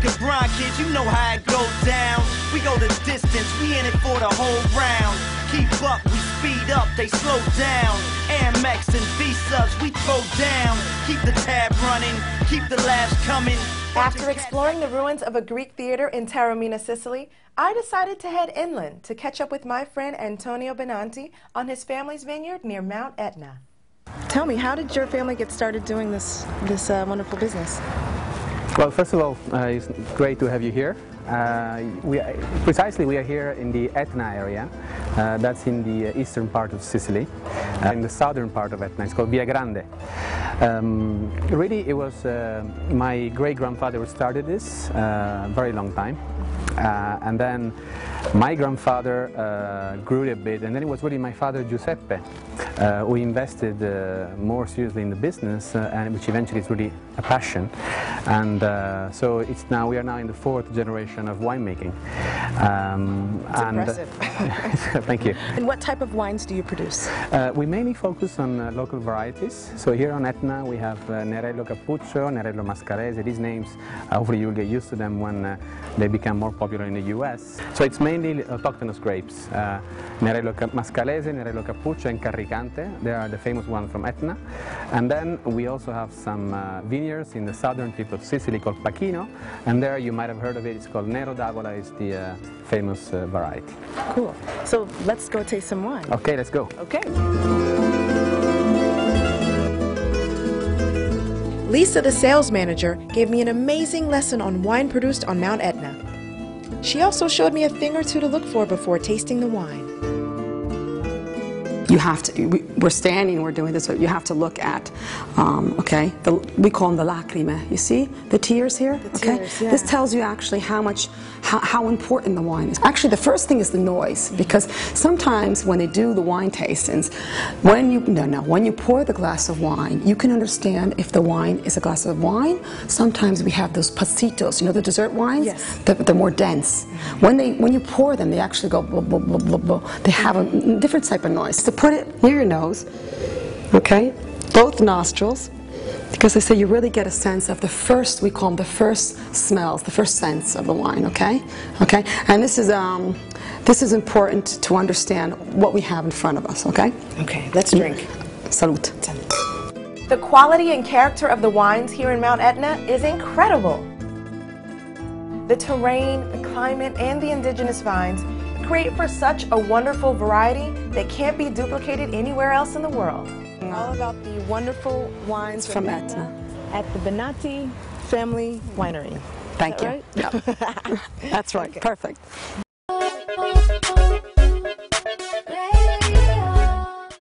Oscar grind, kids, you know how it goes down. We go the distance, we in it for the whole round. Keep up, we speed up, they slow down. Amex and V-subs, we throw down. Keep the tab running, keep the laughs coming. After exploring the ruins of a Greek theater in Taormina, Sicily, I decided to head inland to catch up with my friend Antonio Benanti on his family's vineyard near Mount Etna. Tell me, how did your family get started doing this, this uh, wonderful business? Well, first of all, uh, it's great to have you here. Uh, we are, precisely, we are here in the Etna area. Uh, that's in the eastern part of Sicily. Uh, in the southern part of Etna, it's called Via Grande. Um, really, it was uh, my great-grandfather who started this a very long time. Uh, and then my grandfather uh, grew it a bit, and then it was really my father Giuseppe uh, who invested uh, more seriously in the business, uh, and which eventually is really a passion. And uh, so it's now we are now in the fourth generation of winemaking. Um, and, impressive. thank you. And what type of wines do you produce? Uh, we mainly focus on uh, local varieties. So here on Etna we have uh, Nerello Cappuccio, Nerello Mascalese. These names, uh, hopefully you'll get used to them when uh, they become more popular in the US. So it's mainly autochthonous grapes. Uh, Nerello Ca- Mascalese, Nerello Cappuccio and Carricante. They are the famous ones from Etna. And then we also have some vineyards in the southern tip of Sicily called Pachino. And there you might have heard of it. It's called Nero d'Avola. is the famous variety. Cool. So let's go taste some wine. Okay, let's go. Okay. Lisa, the sales manager, gave me an amazing lesson on wine produced on Mount Etna. She also showed me a thing or two to look for before tasting the wine. You have to, we- we're standing, we're doing this, but you have to look at, um, okay, the, we call them the lacrime. You see the tears here? okay? tears, yeah. This tells you actually how much, how, how important the wine is. Actually, the first thing is the noise, because sometimes when they do the wine tastings, when you, no, no, when you pour the glass of wine, you can understand if the wine is a glass of wine. Sometimes we have those passitos, you know, the dessert wines? Yes. They're, they're more dense. When they when you pour them, they actually go blah, blah, blah, blah, blah. They have a different type of noise. To put it near your nose, okay, both nostrils, because they say you really get a sense of the first. We call them the first smells, the first sense of the wine. Okay, okay, and this is um, this is important to understand what we have in front of us. Okay, Okay, let's drink. salute. The quality and character of the wines here in Mount Etna is incredible. The terrain, the climate, and the indigenous vines create for such a wonderful variety that can't be duplicated anywhere else in the world. Mm. All about the wonderful wines From Etna. at the Benanti Family Winery. Thank that you. Yeah. That's right. Perfect.